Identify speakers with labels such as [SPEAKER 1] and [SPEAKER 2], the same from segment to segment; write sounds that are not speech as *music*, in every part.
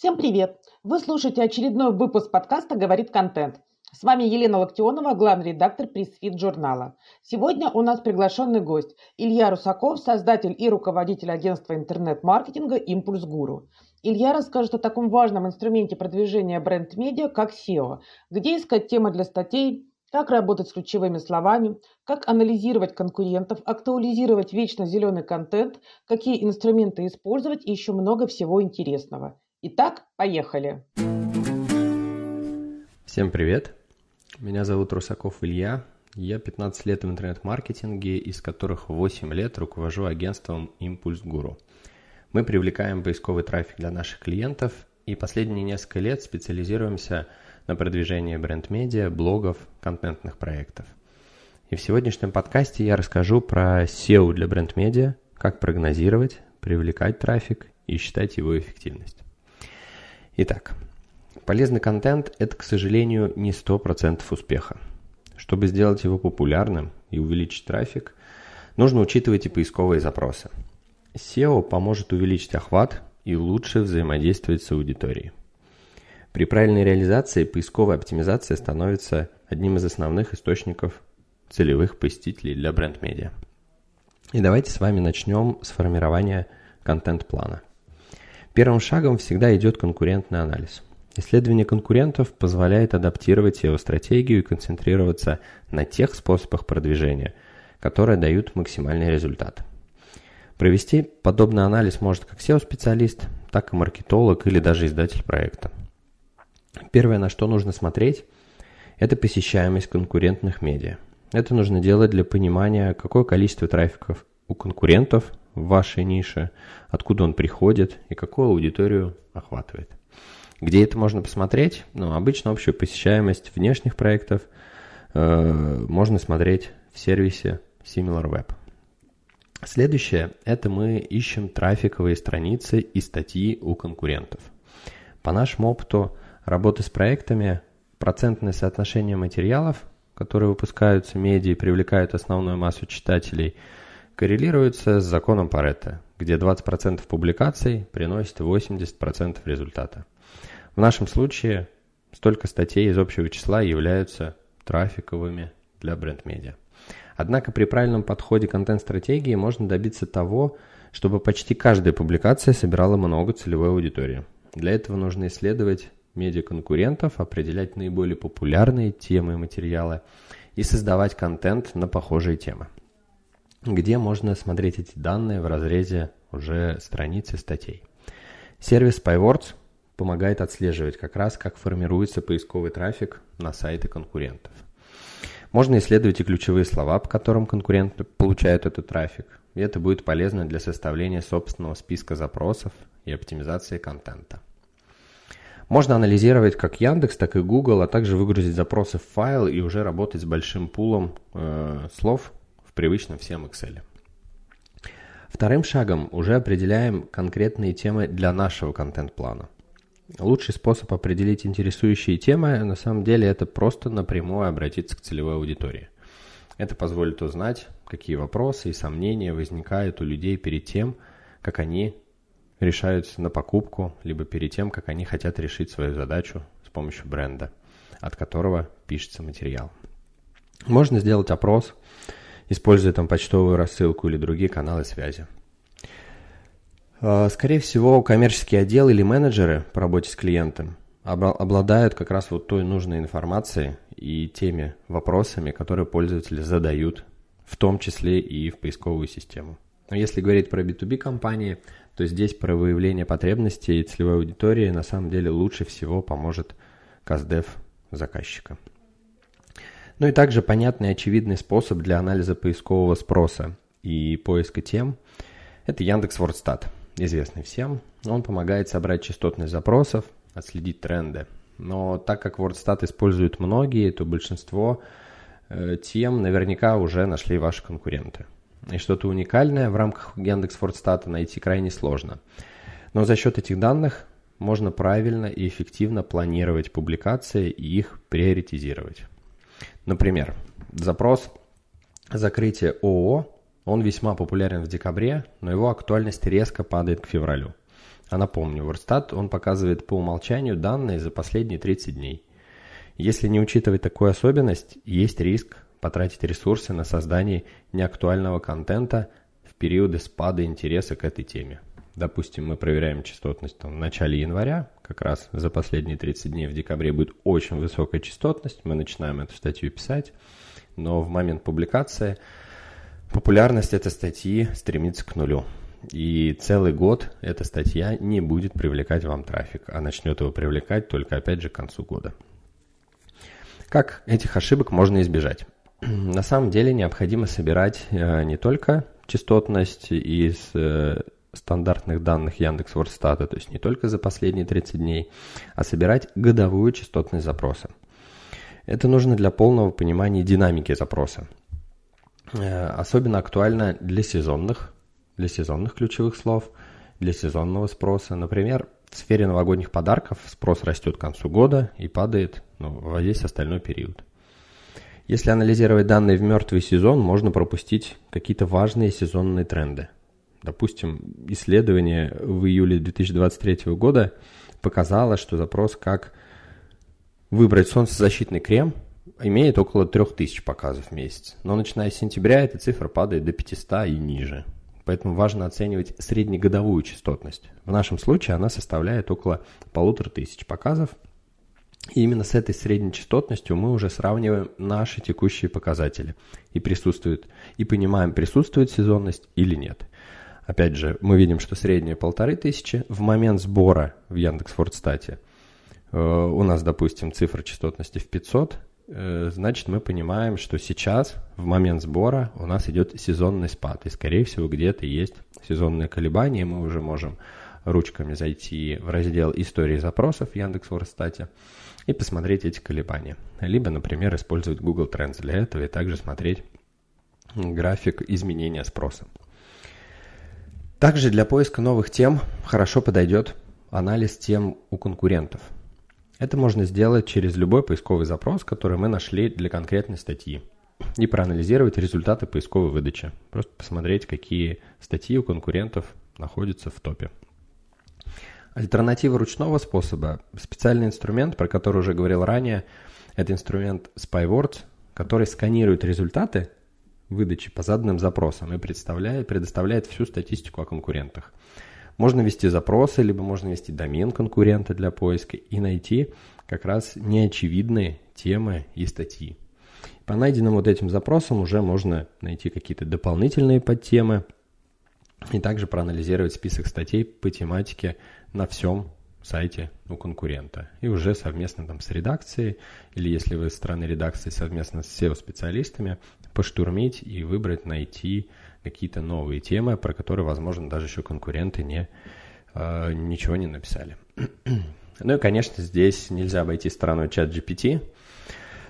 [SPEAKER 1] Всем привет! Вы слушаете очередной выпуск подкаста «Говорит контент». С вами Елена Локтионова, главный редактор пресс-фит журнала. Сегодня у нас приглашенный гость Илья Русаков, создатель и руководитель агентства интернет-маркетинга «Импульс Гуру». Илья расскажет о таком важном инструменте продвижения бренд-медиа, как SEO, где искать темы для статей, как работать с ключевыми словами, как анализировать конкурентов, актуализировать вечно зеленый контент, какие инструменты использовать и еще много всего интересного. Итак, поехали.
[SPEAKER 2] Всем привет. Меня зовут Русаков Илья. Я 15 лет в интернет-маркетинге, из которых 8 лет руковожу агентством Импульс Гуру. Мы привлекаем поисковый трафик для наших клиентов и последние несколько лет специализируемся на продвижении бренд-медиа, блогов, контентных проектов. И в сегодняшнем подкасте я расскажу про SEO для бренд-медиа, как прогнозировать, привлекать трафик и считать его эффективность. Итак, полезный контент – это, к сожалению, не 100% успеха. Чтобы сделать его популярным и увеличить трафик, нужно учитывать и поисковые запросы. SEO поможет увеличить охват и лучше взаимодействовать с аудиторией. При правильной реализации поисковая оптимизация становится одним из основных источников целевых посетителей для бренд-медиа. И давайте с вами начнем с формирования контент-плана – Первым шагом всегда идет конкурентный анализ. Исследование конкурентов позволяет адаптировать его стратегию и концентрироваться на тех способах продвижения, которые дают максимальный результат. Провести подобный анализ может как SEO-специалист, так и маркетолог или даже издатель проекта. Первое, на что нужно смотреть, это посещаемость конкурентных медиа. Это нужно делать для понимания, какое количество трафиков у конкурентов в вашей нише, откуда он приходит и какую аудиторию охватывает. Где это можно посмотреть? Ну, обычно общую посещаемость внешних проектов э, можно смотреть в сервисе SimilarWeb. Следующее – это мы ищем трафиковые страницы и статьи у конкурентов. По нашему опыту работы с проектами процентное соотношение материалов, которые выпускаются медиа и привлекают основную массу читателей – коррелируется с законом Паретта, где 20% публикаций приносит 80% результата. В нашем случае столько статей из общего числа являются трафиковыми для бренд-медиа. Однако при правильном подходе контент-стратегии можно добиться того, чтобы почти каждая публикация собирала много целевой аудитории. Для этого нужно исследовать медиа-конкурентов, определять наиболее популярные темы и материалы и создавать контент на похожие темы где можно смотреть эти данные в разрезе уже страницы статей. Сервис PyWords помогает отслеживать как раз, как формируется поисковый трафик на сайты конкурентов. Можно исследовать и ключевые слова, по которым конкуренты получают этот трафик. И это будет полезно для составления собственного списка запросов и оптимизации контента. Можно анализировать как Яндекс, так и Google, а также выгрузить запросы в файл и уже работать с большим пулом э, слов, привычном всем Excel. Вторым шагом уже определяем конкретные темы для нашего контент-плана. Лучший способ определить интересующие темы на самом деле это просто напрямую обратиться к целевой аудитории. Это позволит узнать, какие вопросы и сомнения возникают у людей перед тем, как они решаются на покупку, либо перед тем, как они хотят решить свою задачу с помощью бренда, от которого пишется материал. Можно сделать опрос, используя там почтовую рассылку или другие каналы связи. А, скорее всего, коммерческий отдел или менеджеры по работе с клиентом обладают как раз вот той нужной информацией и теми вопросами, которые пользователи задают, в том числе и в поисковую систему. Но если говорить про B2B компании, то здесь про выявление потребностей целевой аудитории на самом деле лучше всего поможет КАЗДЕВ заказчика. Ну и также понятный очевидный способ для анализа поискового спроса и поиска тем – это Яндекс Вордстат, известный всем. Он помогает собрать частотность запросов, отследить тренды. Но так как WordStat используют многие, то большинство э, тем наверняка уже нашли ваши конкуренты. И что-то уникальное в рамках Яндекс Вордстата найти крайне сложно. Но за счет этих данных можно правильно и эффективно планировать публикации и их приоритизировать. Например, запрос закрытия ООО, он весьма популярен в декабре, но его актуальность резко падает к февралю. А напомню, WordStat, он показывает по умолчанию данные за последние 30 дней. Если не учитывать такую особенность, есть риск потратить ресурсы на создание неактуального контента в периоды спада интереса к этой теме. Допустим, мы проверяем частотность там, в начале января, как раз за последние 30 дней в декабре будет очень высокая частотность, мы начинаем эту статью писать, но в момент публикации популярность этой статьи стремится к нулю. И целый год эта статья не будет привлекать вам трафик, а начнет его привлекать только опять же к концу года. Как этих ошибок можно избежать? На самом деле необходимо собирать э, не только частотность из стандартных данных Яндекс Вордстата, то есть не только за последние 30 дней, а собирать годовую частотность запроса. Это нужно для полного понимания динамики запроса. Э, особенно актуально для сезонных, для сезонных ключевых слов, для сезонного спроса. Например, в сфере новогодних подарков спрос растет к концу года и падает ну, во весь остальной период. Если анализировать данные в мертвый сезон, можно пропустить какие-то важные сезонные тренды. Допустим, исследование в июле 2023 года показало, что запрос как выбрать солнцезащитный крем имеет около 3000 показов в месяц. Но начиная с сентября эта цифра падает до 500 и ниже. Поэтому важно оценивать среднегодовую частотность. В нашем случае она составляет около полутора тысяч показов – и именно с этой средней частотностью мы уже сравниваем наши текущие показатели и присутствует, и понимаем, присутствует сезонность или нет. Опять же, мы видим, что средняя полторы тысячи в момент сбора в Яндекс.Фордстате э, у нас, допустим, цифра частотности в 500, э, значит, мы понимаем, что сейчас, в момент сбора, у нас идет сезонный спад, и, скорее всего, где-то есть сезонные колебания, мы уже можем ручками зайти в раздел «Истории запросов» в Яндекс.Фордстате, и посмотреть эти колебания. Либо, например, использовать Google Trends. Для этого и также смотреть график изменения спроса. Также для поиска новых тем хорошо подойдет анализ тем у конкурентов. Это можно сделать через любой поисковый запрос, который мы нашли для конкретной статьи и проанализировать результаты поисковой выдачи. Просто посмотреть, какие статьи у конкурентов находятся в топе. Альтернатива ручного способа – специальный инструмент, про который уже говорил ранее, это инструмент SpyWords, который сканирует результаты выдачи по заданным запросам и представляет, предоставляет всю статистику о конкурентах. Можно ввести запросы, либо можно ввести домен конкурента для поиска и найти как раз неочевидные темы и статьи. По найденным вот этим запросам уже можно найти какие-то дополнительные подтемы и также проанализировать список статей по тематике на всем сайте у конкурента. И уже совместно там с редакцией, или если вы стороны редакции совместно с SEO-специалистами, поштурмить и выбрать, найти какие-то новые темы, про которые, возможно, даже еще конкуренты не, э, ничего не написали. *clears throat* ну и, конечно, здесь нельзя обойти стороной чат GPT.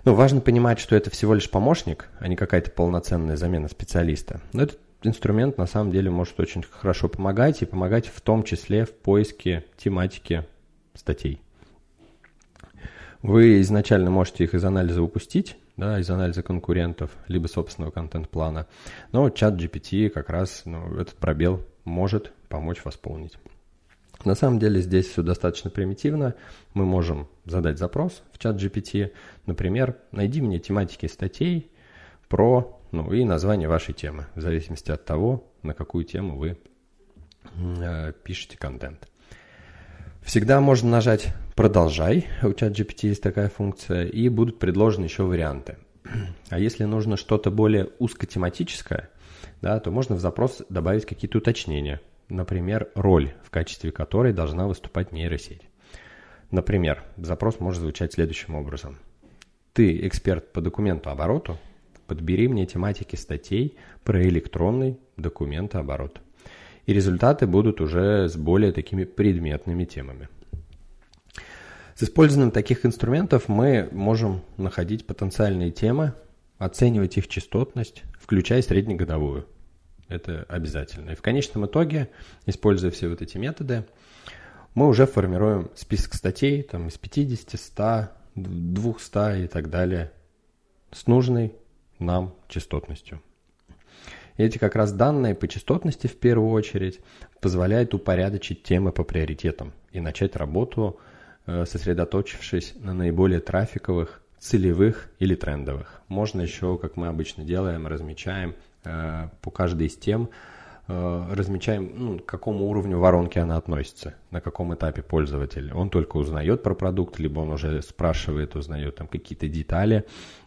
[SPEAKER 2] Ну, важно понимать, что это всего лишь помощник, а не какая-то полноценная замена специалиста. Но это инструмент на самом деле может очень хорошо помогать и помогать в том числе в поиске тематики статей. Вы изначально можете их из анализа упустить, да, из анализа конкурентов, либо собственного контент-плана, но чат GPT как раз ну, этот пробел может помочь восполнить. На самом деле здесь все достаточно примитивно. Мы можем задать запрос в чат GPT, например, найди мне тематики статей про ну и название вашей темы, в зависимости от того, на какую тему вы э, пишете контент. Всегда можно нажать «Продолжай», у ChatGPT есть такая функция, и будут предложены еще варианты. А если нужно что-то более узкотематическое, да, то можно в запрос добавить какие-то уточнения. Например, роль, в качестве которой должна выступать нейросеть. Например, запрос может звучать следующим образом. Ты эксперт по документу обороту, Подбери мне тематики статей про электронный документооборот. И результаты будут уже с более такими предметными темами. С использованием таких инструментов мы можем находить потенциальные темы, оценивать их частотность, включая среднегодовую. Это обязательно. И в конечном итоге, используя все вот эти методы, мы уже формируем список статей там, из 50, 100, 200 и так далее с нужной нам частотностью. И эти как раз данные по частотности в первую очередь позволяют упорядочить темы по приоритетам и начать работу, э, сосредоточившись на наиболее трафиковых, целевых или трендовых. Можно еще, как мы обычно делаем, размечаем э, по каждой из тем, размечаем, ну, к какому уровню воронки она относится, на каком этапе пользователь. Он только узнает про продукт, либо он уже спрашивает, узнает там какие-то детали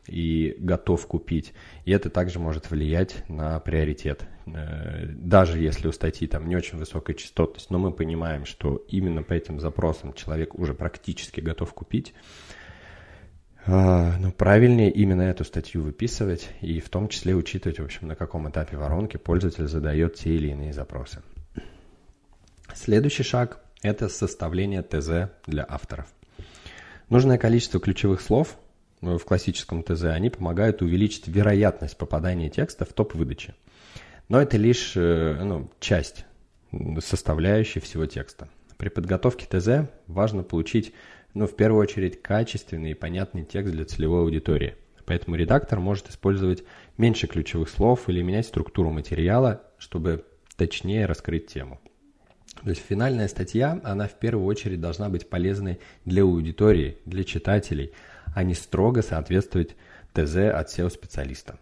[SPEAKER 2] и готов купить. И это также может влиять на приоритет. Э, даже если у статьи там не очень высокая частотность, но мы понимаем, что именно по этим запросам человек уже практически готов купить, ну, правильнее именно эту статью выписывать и в том числе учитывать, в общем, на каком этапе воронки пользователь задает те или иные запросы. Следующий шаг – это составление ТЗ для авторов. Нужное количество ключевых слов в классическом ТЗ, они помогают увеличить вероятность попадания текста в топ выдачи. Но это лишь э, ну, часть составляющей всего текста. При подготовке ТЗ важно получить но в первую очередь качественный и понятный текст для целевой аудитории. Поэтому редактор может использовать меньше ключевых слов или менять структуру материала, чтобы точнее раскрыть тему. То есть финальная статья, она в первую очередь должна быть полезной для аудитории, для читателей, а не строго соответствовать ТЗ от SEO-специалиста.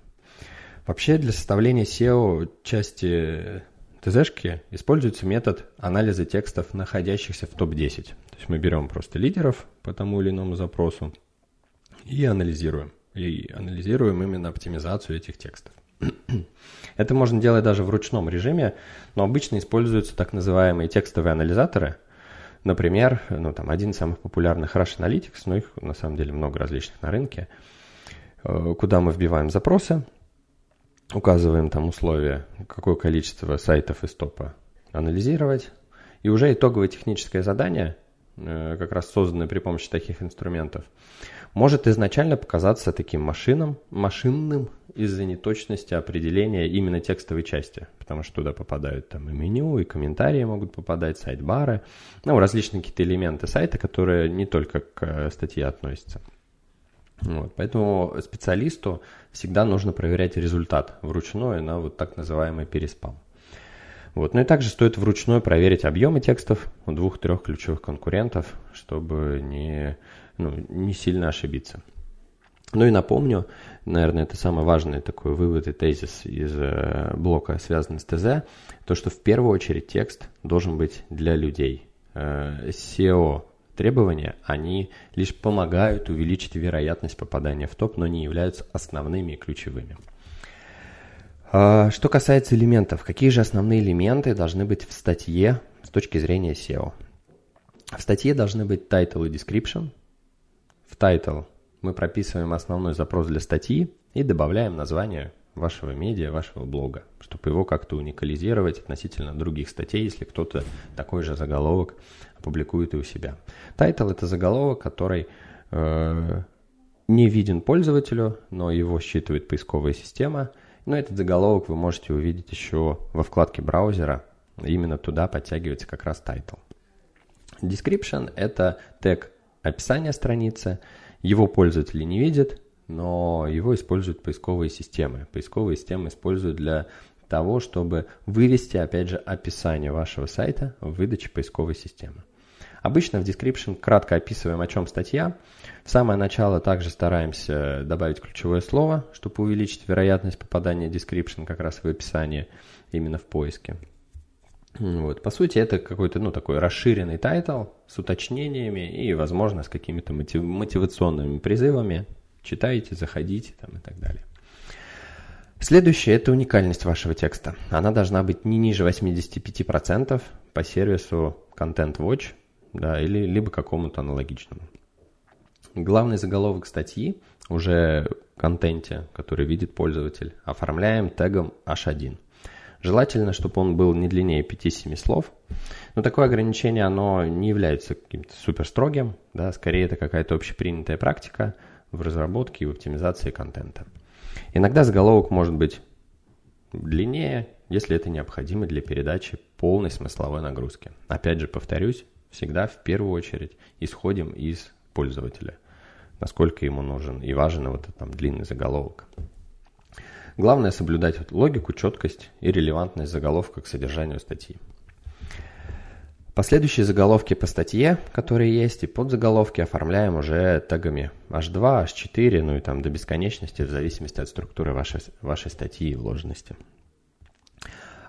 [SPEAKER 2] Вообще для составления SEO части ТЗшки используется метод анализа текстов, находящихся в топ-10. Есть мы берем просто лидеров по тому или иному запросу и анализируем. И анализируем именно оптимизацию этих текстов. *clears throat* Это можно делать даже в ручном режиме, но обычно используются так называемые текстовые анализаторы. Например, ну, там, один из самых популярных Rush Analytics, но их на самом деле много различных на рынке, э, куда мы вбиваем запросы, указываем там условия, какое количество сайтов из топа анализировать. И уже итоговое техническое задание, как раз созданное при помощи таких инструментов, может изначально показаться таким машинам, машинным из-за неточности определения именно текстовой части, потому что туда попадают там и меню, и комментарии могут попадать, сайт-бары, ну, различные какие-то элементы сайта, которые не только к э, статье относятся. Вот, поэтому специалисту всегда нужно проверять результат вручную на вот так называемый переспам. Вот. Ну и также стоит вручную проверить объемы текстов у двух-трех ключевых конкурентов, чтобы не, ну, не сильно ошибиться. Ну и напомню, наверное, это самый важный такой вывод и тезис из э, блока, связанный с ТЗ, то, что в первую очередь текст должен быть для людей. Э, SEO требования, они лишь помогают увеличить вероятность попадания в топ, но не являются основными и ключевыми. А, что касается элементов, какие же основные элементы должны быть в статье с точки зрения SEO? В статье должны быть title и description. В title мы прописываем основной запрос для статьи и добавляем название вашего медиа, вашего блога, чтобы его как-то уникализировать относительно других статей, если кто-то такой же заголовок публикует и у себя. Title – это заголовок, который э, не виден пользователю, но его считывает поисковая система. Но этот заголовок вы можете увидеть еще во вкладке браузера. Именно туда подтягивается как раз title. Description – это тег описания страницы. Его пользователи не видят, но его используют поисковые системы. Поисковые системы используют для того, чтобы вывести, опять же, описание вашего сайта в выдаче поисковой системы. Обычно в description кратко описываем, о чем статья. В самое начало также стараемся добавить ключевое слово, чтобы увеличить вероятность попадания description как раз в описание именно в поиске. Вот. По сути, это какой-то ну, такой расширенный title с уточнениями и, возможно, с какими-то мотив- мотивационными призывами. Читайте, заходите там, и так далее. Следующее – это уникальность вашего текста. Она должна быть не ниже 85% по сервису Content Watch да, или либо какому-то аналогичному. Главный заголовок статьи уже контенте, который видит пользователь, оформляем тегом H1. Желательно, чтобы он был не длиннее 5-7 слов, но такое ограничение, оно не является каким-то супер строгим, да, скорее это какая-то общепринятая практика в разработке и в оптимизации контента. Иногда заголовок может быть длиннее, если это необходимо для передачи полной смысловой нагрузки. Опять же, повторюсь, всегда в первую очередь исходим из пользователя, насколько ему нужен и важен вот этот там длинный заголовок. Главное соблюдать логику, четкость и релевантность заголовка к содержанию статьи. Последующие заголовки по статье, которые есть, и подзаголовки оформляем уже тегами H2, H4, ну и там до бесконечности, в зависимости от структуры вашей, вашей статьи и вложенности.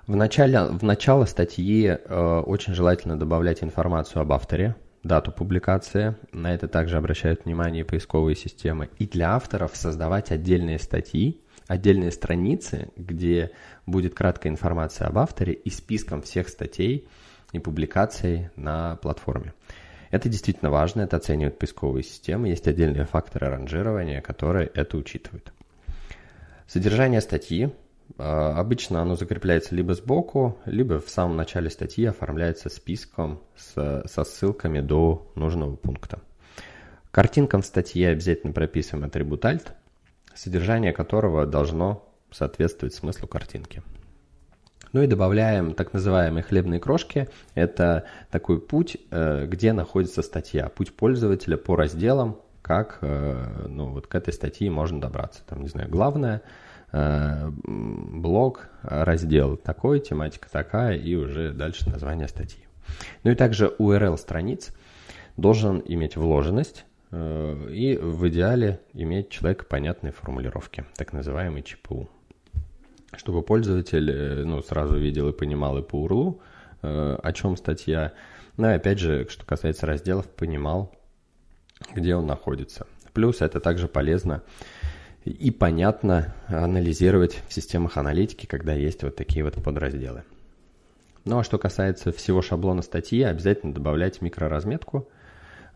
[SPEAKER 2] В начале, в начало статьи э, очень желательно добавлять информацию об авторе, дату публикации. На это также обращают внимание поисковые системы. И для авторов создавать отдельные статьи, отдельные страницы, где будет краткая информация об авторе и списком всех статей – и публикаций на платформе. Это действительно важно, это оценивают поисковые системы, есть отдельные факторы ранжирования, которые это учитывают. Содержание статьи. А, обычно оно закрепляется либо сбоку, либо в самом начале статьи оформляется списком с, со ссылками до нужного пункта. Картинкам в статье обязательно прописываем атрибут alt, содержание которого должно соответствовать смыслу картинки. Ну и добавляем так называемые хлебные крошки. Это такой путь, э, где находится статья, путь пользователя по разделам, как э, ну, вот к этой статье можно добраться. Там, не знаю, главное, э, блог, раздел такой, тематика такая, и уже дальше название статьи. Ну и также URL страниц должен иметь вложенность, и в идеале иметь человека понятные формулировки, так называемый ЧПУ чтобы пользователь э, ну, сразу видел и понимал и по URL, э, о чем статья. Ну и опять же, что касается разделов, понимал, где он находится. Плюс это также полезно и понятно анализировать в системах аналитики, когда есть вот такие вот подразделы. Ну а что касается всего шаблона статьи, обязательно добавлять микроразметку.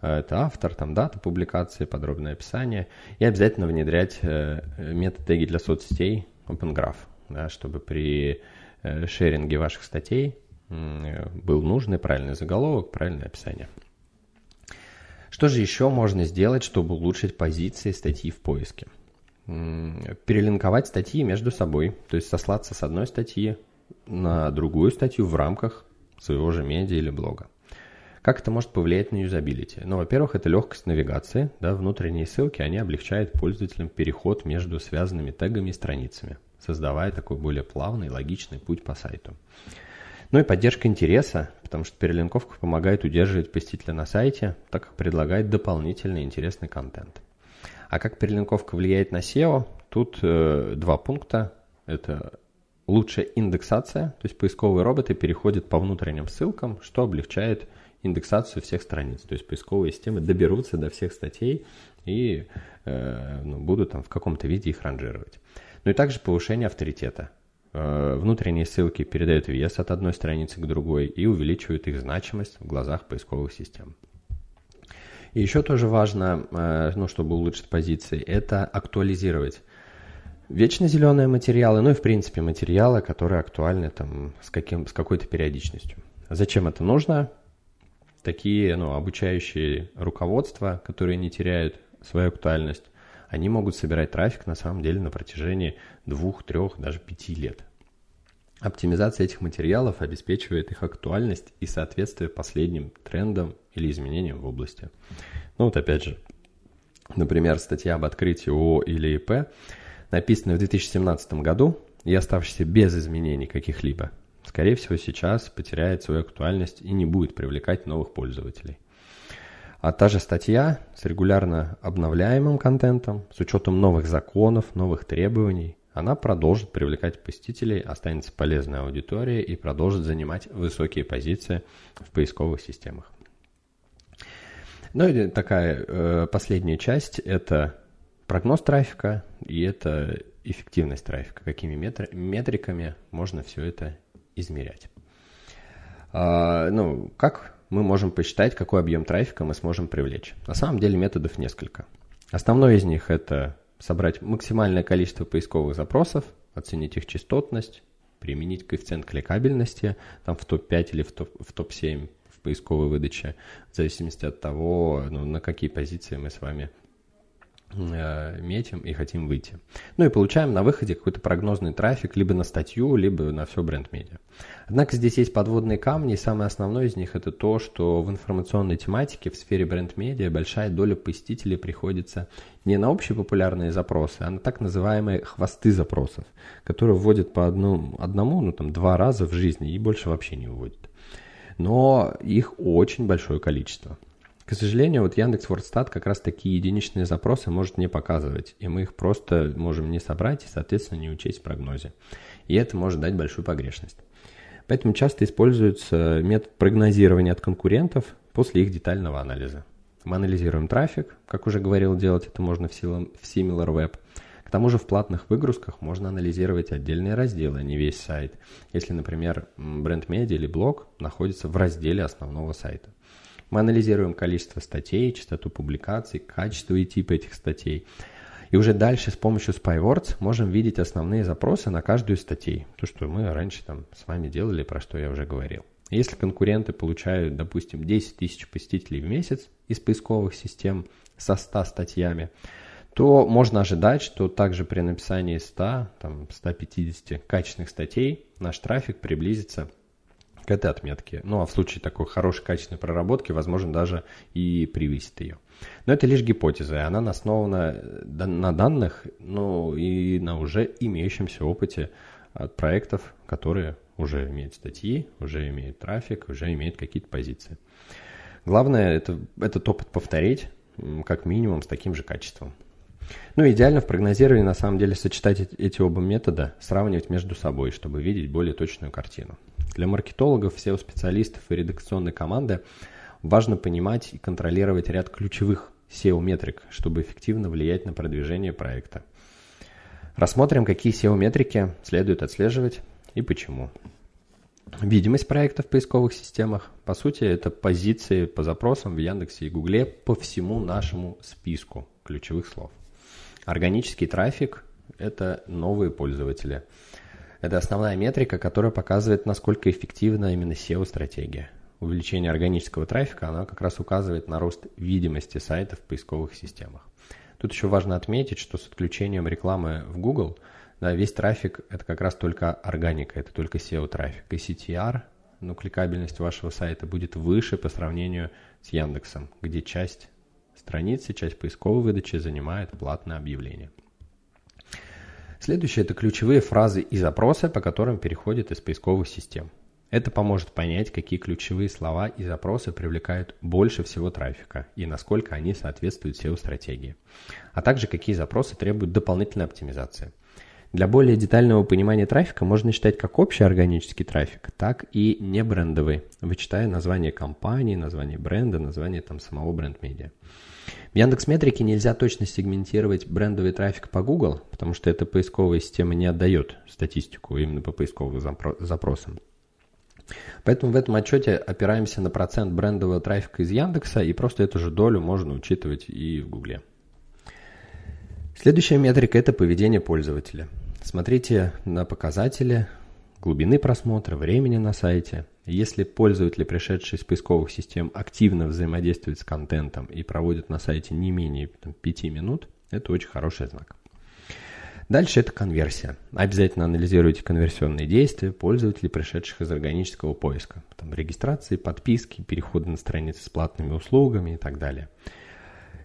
[SPEAKER 2] Это автор, там дата публикации, подробное описание. И обязательно внедрять э, метод теги для соцсетей OpenGraph да, чтобы при э, шеринге ваших статей был нужный правильный заголовок, правильное описание. Что же еще можно сделать, чтобы улучшить позиции статьи в поиске? Перелинковать статьи между собой, то есть сослаться с одной статьи на другую статью в рамках своего же медиа или блога. Как это может повлиять на юзабилити? Ну, во-первых, это легкость навигации. Да, внутренние ссылки, они облегчают пользователям переход между связанными тегами и страницами создавая такой более плавный, логичный путь по сайту. Ну и поддержка интереса, потому что перелинковка помогает удерживать посетителя на сайте, так как предлагает дополнительный интересный контент. А как перелинковка влияет на SEO? Тут э, два пункта. Это лучшая индексация, то есть поисковые роботы переходят по внутренним ссылкам, что облегчает индексацию всех страниц. То есть поисковые системы доберутся до всех статей и э, ну, будут там в каком-то виде их ранжировать ну и также повышение авторитета. Э, внутренние ссылки передают вес от одной страницы к другой и увеличивают их значимость в глазах поисковых систем. И еще тоже важно, э, ну, чтобы улучшить позиции, это актуализировать вечно зеленые материалы, ну и в принципе материалы, которые актуальны там с, каким, с какой-то периодичностью. Зачем это нужно? Такие ну, обучающие руководства, которые не теряют свою актуальность, они могут собирать трафик на самом деле на протяжении двух, трех, даже пяти лет. Оптимизация этих материалов обеспечивает их актуальность и соответствие последним трендам или изменениям в области. Ну вот опять же, например, статья об открытии ООО или ИП, написанная в 2017 году и оставшаяся без изменений каких-либо, скорее всего сейчас потеряет свою актуальность и не будет привлекать новых пользователей. А та же статья с регулярно обновляемым контентом, с учетом новых законов, новых требований, она продолжит привлекать посетителей, останется полезной аудиторией и продолжит занимать высокие позиции в поисковых системах. Ну и такая э, последняя часть – это прогноз трафика и это эффективность трафика, какими метриками можно все это измерять. А, ну, как мы можем посчитать, какой объем трафика мы сможем привлечь. На самом деле методов несколько. Основной из них это собрать максимальное количество поисковых запросов, оценить их частотность, применить коэффициент кликабельности там в топ-5 или в, топ, в топ-7 в поисковой выдаче, в зависимости от того, ну, на какие позиции мы с вами метим и хотим выйти. Ну и получаем на выходе какой-то прогнозный трафик либо на статью, либо на все бренд-медиа. Однако здесь есть подводные камни, и самое основное из них это то, что в информационной тематике в сфере бренд-медиа большая доля посетителей приходится не на общепопулярные запросы, а на так называемые хвосты запросов, которые вводят по одну, одному, ну там два раза в жизни и больше вообще не вводят. Но их очень большое количество. К сожалению, вот Яндекс Вордстат как раз такие единичные запросы может не показывать, и мы их просто можем не собрать и, соответственно, не учесть в прогнозе. И это может дать большую погрешность. Поэтому часто используется метод прогнозирования от конкурентов после их детального анализа. Мы анализируем трафик, как уже говорил, делать это можно в, SimilarWeb. К тому же в платных выгрузках можно анализировать отдельные разделы, а не весь сайт. Если, например, бренд-медиа или блог находится в разделе основного сайта. Мы анализируем количество статей, частоту публикаций, качество и тип этих статей. И уже дальше с помощью SpyWords можем видеть основные запросы на каждую из статей. То, что мы раньше там с вами делали, про что я уже говорил. Если конкуренты получают, допустим, 10 тысяч посетителей в месяц из поисковых систем со 100 статьями, то можно ожидать, что также при написании 100, там, 150 качественных статей наш трафик приблизится к этой отметке. Ну, а в случае такой хорошей качественной проработки, возможно, даже и превысит ее. Но это лишь гипотеза, и она основана э, на данных, ну, и на уже имеющемся опыте от проектов, которые уже имеют статьи, уже имеют трафик, уже имеют какие-то позиции. Главное это, этот опыт повторить, как минимум, с таким же качеством. Ну, идеально в прогнозировании, на самом деле, сочетать эти оба метода, сравнивать между собой, чтобы видеть более точную картину. Для маркетологов, SEO-специалистов и редакционной команды важно понимать и контролировать ряд ключевых SEO-метрик, чтобы эффективно влиять на продвижение проекта. Рассмотрим, какие SEO-метрики следует отслеживать и почему. Видимость проекта в поисковых системах. По сути, это позиции по запросам в Яндексе и Гугле по всему нашему списку ключевых слов. Органический трафик – это новые пользователи – это основная метрика, которая показывает, насколько эффективна именно SEO-стратегия. Увеличение органического трафика, оно как раз указывает на рост видимости сайта в поисковых системах. Тут еще важно отметить, что с отключением рекламы в Google да, весь трафик – это как раз только органика, это только SEO-трафик. И CTR, ну, кликабельность вашего сайта будет выше по сравнению с Яндексом, где часть страницы, часть поисковой выдачи занимает платное объявление. Следующее – это ключевые фразы и запросы, по которым переходят из поисковых систем. Это поможет понять, какие ключевые слова и запросы привлекают больше всего трафика и насколько они соответствуют SEO-стратегии, а также какие запросы требуют дополнительной оптимизации. Для более детального понимания трафика можно считать как общий органический трафик, так и не брендовый, вычитая название компании, название бренда, название там самого бренд-медиа. В Яндекс Метрике нельзя точно сегментировать брендовый трафик по Google, потому что эта поисковая система не отдает статистику именно по поисковым запросам. Поэтому в этом отчете опираемся на процент брендового трафика из Яндекса, и просто эту же долю можно учитывать и в Гугле. Следующая метрика – это поведение пользователя. Смотрите на показатели глубины просмотра, времени на сайте – если пользователи, пришедшие из поисковых систем, активно взаимодействуют с контентом и проводят на сайте не менее там, 5 минут, это очень хороший знак. Дальше это конверсия. Обязательно анализируйте конверсионные действия пользователей, пришедших из органического поиска. Там регистрации, подписки, переходы на страницы с платными услугами и так далее.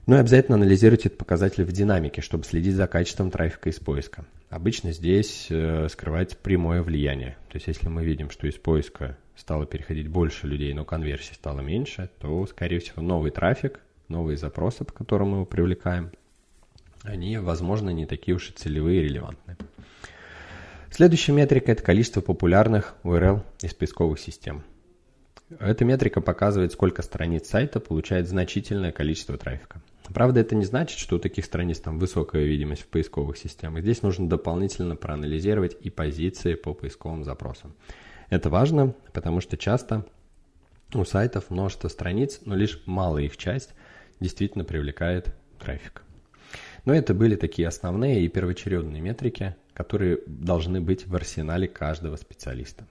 [SPEAKER 2] Ну и обязательно анализируйте этот показатель в динамике, чтобы следить за качеством трафика из поиска. Обычно здесь э, скрывается прямое влияние. То есть если мы видим, что из поиска стало переходить больше людей, но конверсии стало меньше, то, скорее всего, новый трафик, новые запросы, по которым мы его привлекаем, они, возможно, не такие уж и целевые и релевантные. Следующая метрика – это количество популярных URL из поисковых систем. Эта метрика показывает, сколько страниц сайта получает значительное количество трафика. Правда, это не значит, что у таких страниц там высокая видимость в поисковых системах. Здесь нужно дополнительно проанализировать и позиции по поисковым запросам. Это важно, потому что часто у сайтов множество страниц, но лишь малая их часть действительно привлекает трафик. Но это были такие основные и первоочередные метрики, которые должны быть в арсенале каждого специалиста.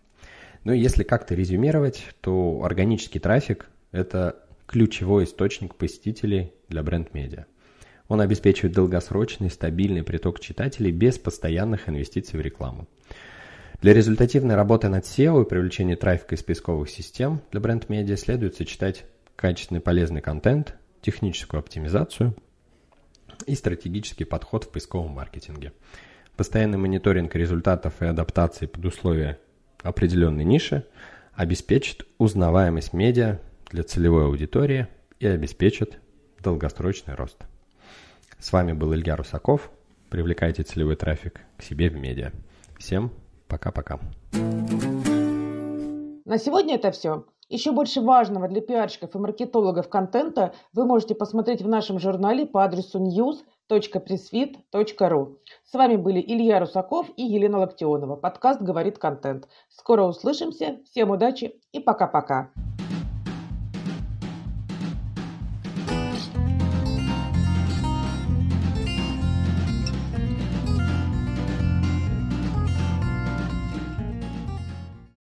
[SPEAKER 2] Ну и если как-то резюмировать, то органический трафик – это ключевой источник посетителей для бренд-медиа. Он обеспечивает долгосрочный, стабильный приток читателей без постоянных инвестиций в рекламу. Для результативной работы над SEO и привлечения трафика из поисковых систем для бренд-медиа следует сочетать качественный полезный контент, техническую оптимизацию и стратегический подход в поисковом маркетинге. Постоянный мониторинг результатов и адаптации под условия определенной ниши обеспечит узнаваемость медиа для целевой аудитории и обеспечит долгосрочный рост. С вами был Илья Русаков. Привлекайте целевой трафик к себе в медиа. Всем пока-пока.
[SPEAKER 1] На сегодня это все. Еще больше важного для пиарщиков и маркетологов контента вы можете посмотреть в нашем журнале по адресу news.pressfit.ru. С вами были Илья Русаков и Елена Локтионова. Подкаст «Говорит контент». Скоро услышимся. Всем удачи и пока-пока.